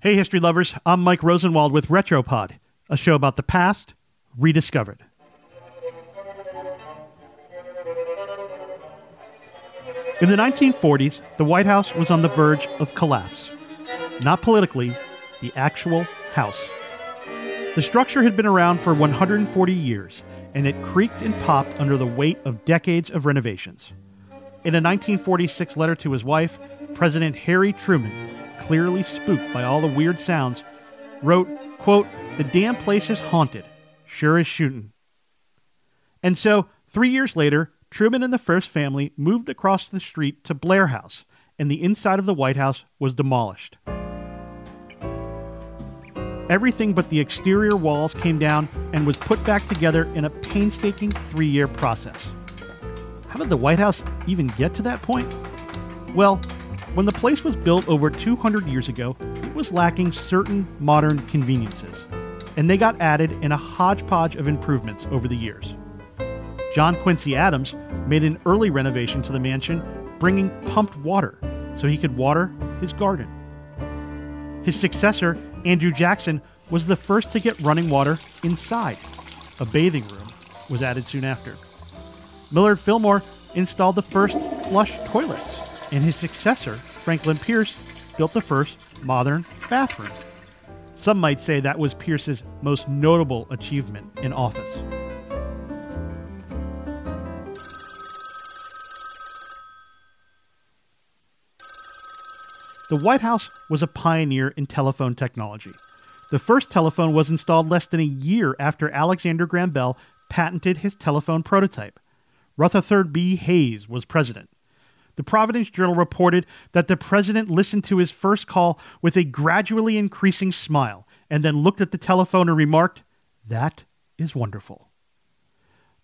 Hey, history lovers, I'm Mike Rosenwald with Retropod, a show about the past rediscovered. In the 1940s, the White House was on the verge of collapse. Not politically, the actual house. The structure had been around for 140 years, and it creaked and popped under the weight of decades of renovations. In a 1946 letter to his wife, President Harry Truman, clearly spooked by all the weird sounds, wrote, quote, The damn place is haunted. Sure as shootin'. And so, three years later, Truman and the first family moved across the street to Blair House, and the inside of the White House was demolished. Everything but the exterior walls came down and was put back together in a painstaking three year process. How did the White House even get to that point? Well, when the place was built over 200 years ago, it was lacking certain modern conveniences, and they got added in a hodgepodge of improvements over the years. John Quincy Adams made an early renovation to the mansion, bringing pumped water so he could water his garden. His successor, Andrew Jackson, was the first to get running water inside. A bathing room was added soon after. Millard Fillmore installed the first flush toilets, and his successor, Franklin Pierce, built the first modern bathroom. Some might say that was Pierce's most notable achievement in office. The White House was a pioneer in telephone technology. The first telephone was installed less than a year after Alexander Graham Bell patented his telephone prototype. Rutherford B. Hayes was president. The Providence Journal reported that the president listened to his first call with a gradually increasing smile and then looked at the telephone and remarked, That is wonderful.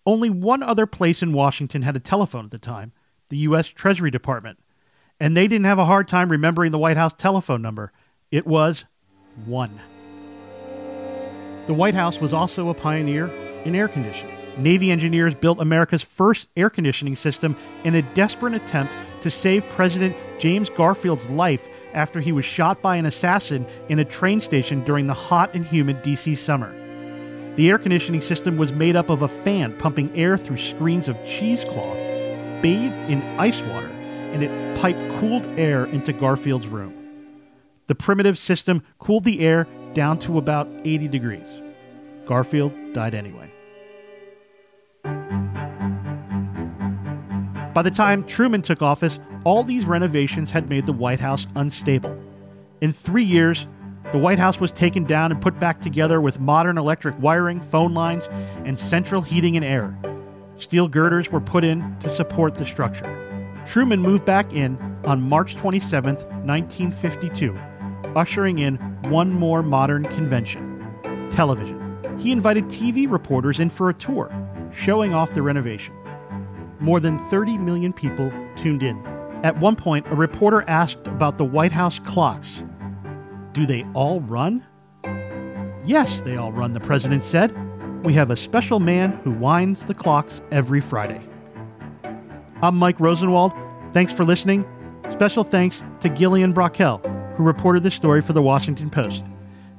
Only one other place in Washington had a telephone at the time the U.S. Treasury Department and they didn't have a hard time remembering the White House telephone number. It was 1. The White House was also a pioneer in air conditioning. Navy engineers built America's first air conditioning system in a desperate attempt to save President James Garfield's life after he was shot by an assassin in a train station during the hot and humid DC summer. The air conditioning system was made up of a fan pumping air through screens of cheesecloth, bathed in ice water, and it piped cooled air into Garfield's room. The primitive system cooled the air down to about 80 degrees. Garfield died anyway. By the time Truman took office, all these renovations had made the White House unstable. In three years, the White House was taken down and put back together with modern electric wiring, phone lines, and central heating and air. Steel girders were put in to support the structure. Truman moved back in on March 27, 1952, ushering in one more modern convention television. He invited TV reporters in for a tour, showing off the renovation. More than 30 million people tuned in. At one point, a reporter asked about the White House clocks. Do they all run? Yes, they all run, the president said. We have a special man who winds the clocks every Friday. I'm Mike Rosenwald. Thanks for listening. Special thanks to Gillian Brockell, who reported this story for the Washington Post.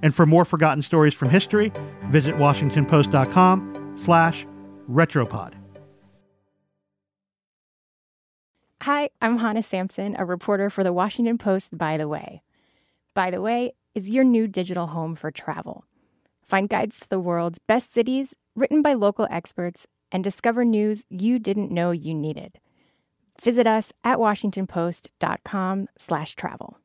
And for more forgotten stories from history, visit washingtonpost.com slash retropod. Hi, I'm Hannah Sampson, a reporter for the Washington Post By the Way. By the Way is your new digital home for travel. Find guides to the world's best cities written by local experts and discover news you didn't know you needed. Visit us at washingtonpost.com/travel.